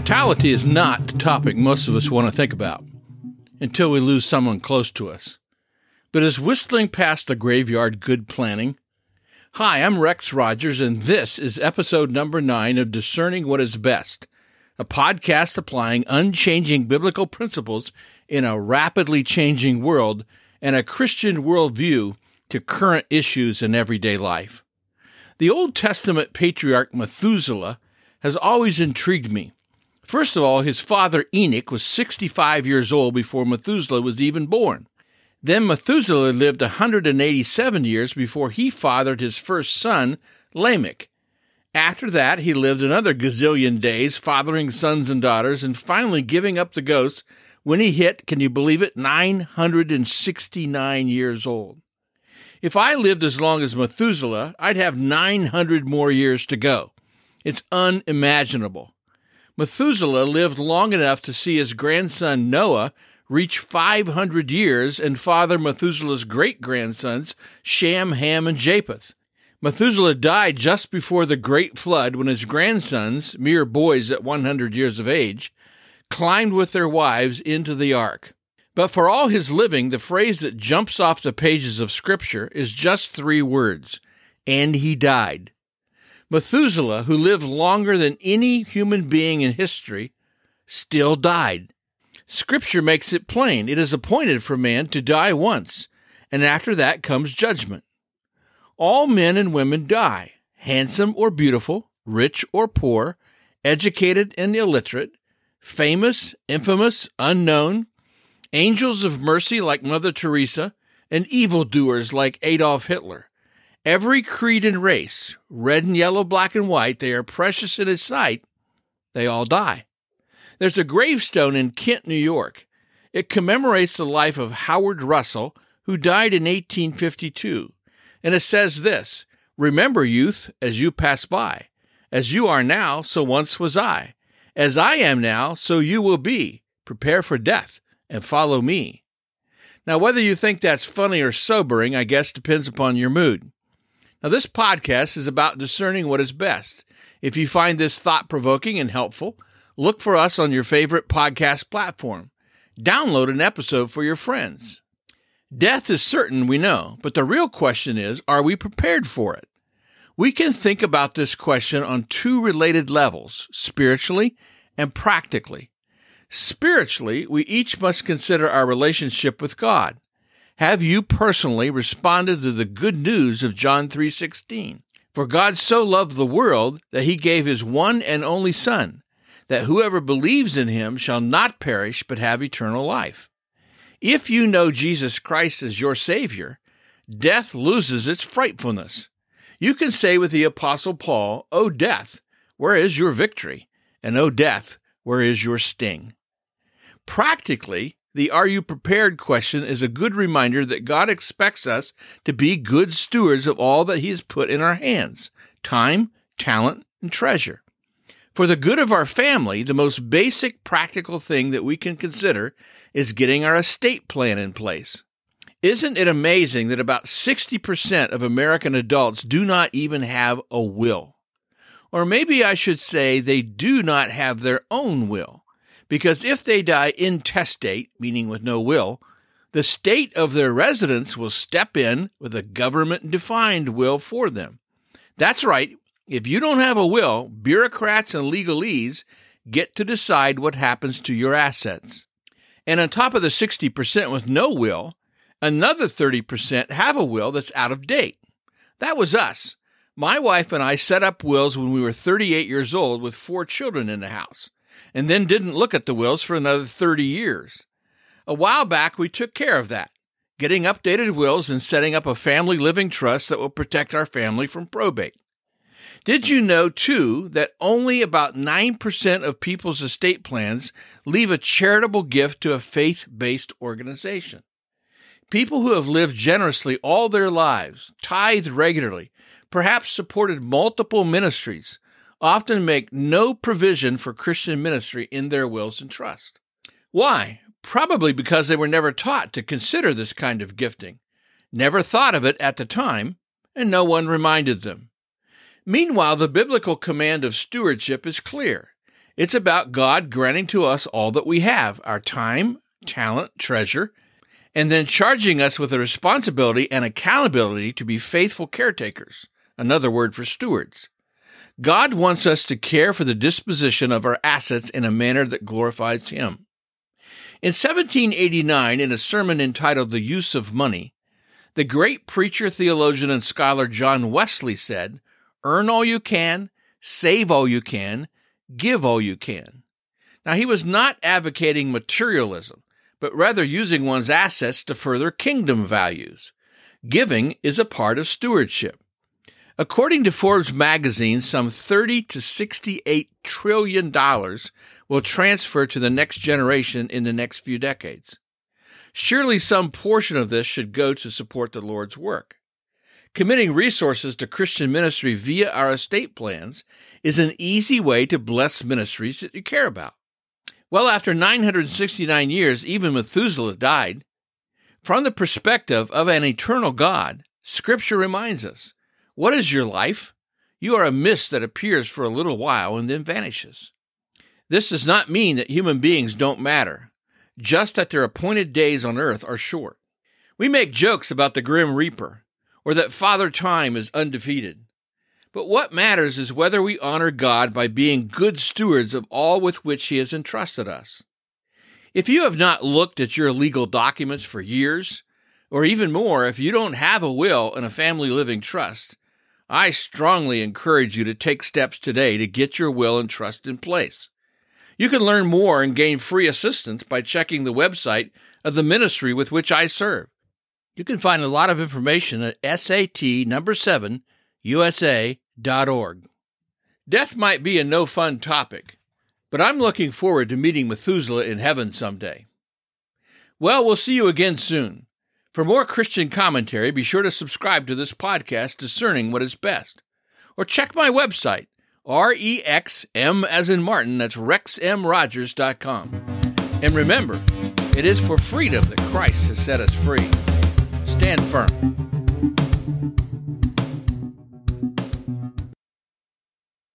Mortality is not the topic most of us want to think about until we lose someone close to us. But is whistling past the graveyard good planning? Hi, I'm Rex Rogers, and this is episode number nine of Discerning What Is Best, a podcast applying unchanging biblical principles in a rapidly changing world and a Christian worldview to current issues in everyday life. The Old Testament patriarch Methuselah has always intrigued me. First of all, his father Enoch was 65 years old before Methuselah was even born. Then Methuselah lived 187 years before he fathered his first son, Lamech. After that, he lived another gazillion days, fathering sons and daughters, and finally giving up the ghost when he hit, can you believe it, 969 years old. If I lived as long as Methuselah, I'd have 900 more years to go. It's unimaginable. Methuselah lived long enough to see his grandson Noah reach 500 years and father Methuselah's great grandsons, Shem, Ham, and Japheth. Methuselah died just before the great flood when his grandsons, mere boys at 100 years of age, climbed with their wives into the ark. But for all his living, the phrase that jumps off the pages of Scripture is just three words and he died. Methuselah, who lived longer than any human being in history, still died. Scripture makes it plain it is appointed for man to die once, and after that comes judgment. All men and women die, handsome or beautiful, rich or poor, educated and illiterate, famous, infamous, unknown, angels of mercy like Mother Teresa, and evildoers like Adolf Hitler. Every creed and race, red and yellow, black and white, they are precious in his sight. They all die. There's a gravestone in Kent, New York. It commemorates the life of Howard Russell, who died in 1852. And it says this Remember, youth, as you pass by. As you are now, so once was I. As I am now, so you will be. Prepare for death and follow me. Now, whether you think that's funny or sobering, I guess depends upon your mood. Now, this podcast is about discerning what is best. If you find this thought provoking and helpful, look for us on your favorite podcast platform. Download an episode for your friends. Death is certain, we know, but the real question is are we prepared for it? We can think about this question on two related levels spiritually and practically. Spiritually, we each must consider our relationship with God. Have you personally responded to the good news of John 3:16? For God so loved the world that he gave his one and only son, that whoever believes in him shall not perish but have eternal life. If you know Jesus Christ as your savior, death loses its frightfulness. You can say with the apostle Paul, "O death, where is your victory? And O death, where is your sting?" Practically, the Are You Prepared question is a good reminder that God expects us to be good stewards of all that He has put in our hands time, talent, and treasure. For the good of our family, the most basic practical thing that we can consider is getting our estate plan in place. Isn't it amazing that about 60% of American adults do not even have a will? Or maybe I should say they do not have their own will. Because if they die intestate, meaning with no will, the state of their residence will step in with a government defined will for them. That's right. If you don't have a will, bureaucrats and legalese get to decide what happens to your assets. And on top of the 60% with no will, another 30% have a will that's out of date. That was us. My wife and I set up wills when we were 38 years old with four children in the house and then didn't look at the wills for another 30 years. A while back, we took care of that, getting updated wills and setting up a family living trust that will protect our family from probate. Did you know, too, that only about 9% of people's estate plans leave a charitable gift to a faith based organization? People who have lived generously all their lives, tithed regularly, perhaps supported multiple ministries, often make no provision for Christian ministry in their wills and trust. Why? Probably because they were never taught to consider this kind of gifting, never thought of it at the time, and no one reminded them. Meanwhile, the biblical command of stewardship is clear. It's about God granting to us all that we have our time, talent, treasure, and then charging us with a responsibility and accountability to be faithful caretakers, another word for stewards. God wants us to care for the disposition of our assets in a manner that glorifies Him. In 1789, in a sermon entitled The Use of Money, the great preacher, theologian, and scholar John Wesley said, Earn all you can, save all you can, give all you can. Now, he was not advocating materialism, but rather using one's assets to further kingdom values. Giving is a part of stewardship. According to Forbes magazine, some 30 to 68 trillion dollars will transfer to the next generation in the next few decades. Surely some portion of this should go to support the Lord's work. Committing resources to Christian ministry via our estate plans is an easy way to bless ministries that you care about. Well, after 969 years, even Methuselah died. From the perspective of an eternal God, Scripture reminds us what is your life? You are a mist that appears for a little while and then vanishes. This does not mean that human beings don't matter, just that their appointed days on earth are short. We make jokes about the grim reaper, or that Father Time is undefeated. But what matters is whether we honor God by being good stewards of all with which He has entrusted us. If you have not looked at your legal documents for years, or even more, if you don't have a will and a family living trust, I strongly encourage you to take steps today to get your will and trust in place. You can learn more and gain free assistance by checking the website of the ministry with which I serve. You can find a lot of information at SAT number 7 USA.org. Death might be a no fun topic, but I'm looking forward to meeting Methuselah in heaven someday. Well, we'll see you again soon. For more Christian commentary, be sure to subscribe to this podcast, Discerning What is Best. Or check my website, R-E-X-M as in Martin, that's rexmrogers.com. And remember, it is for freedom that Christ has set us free. Stand firm.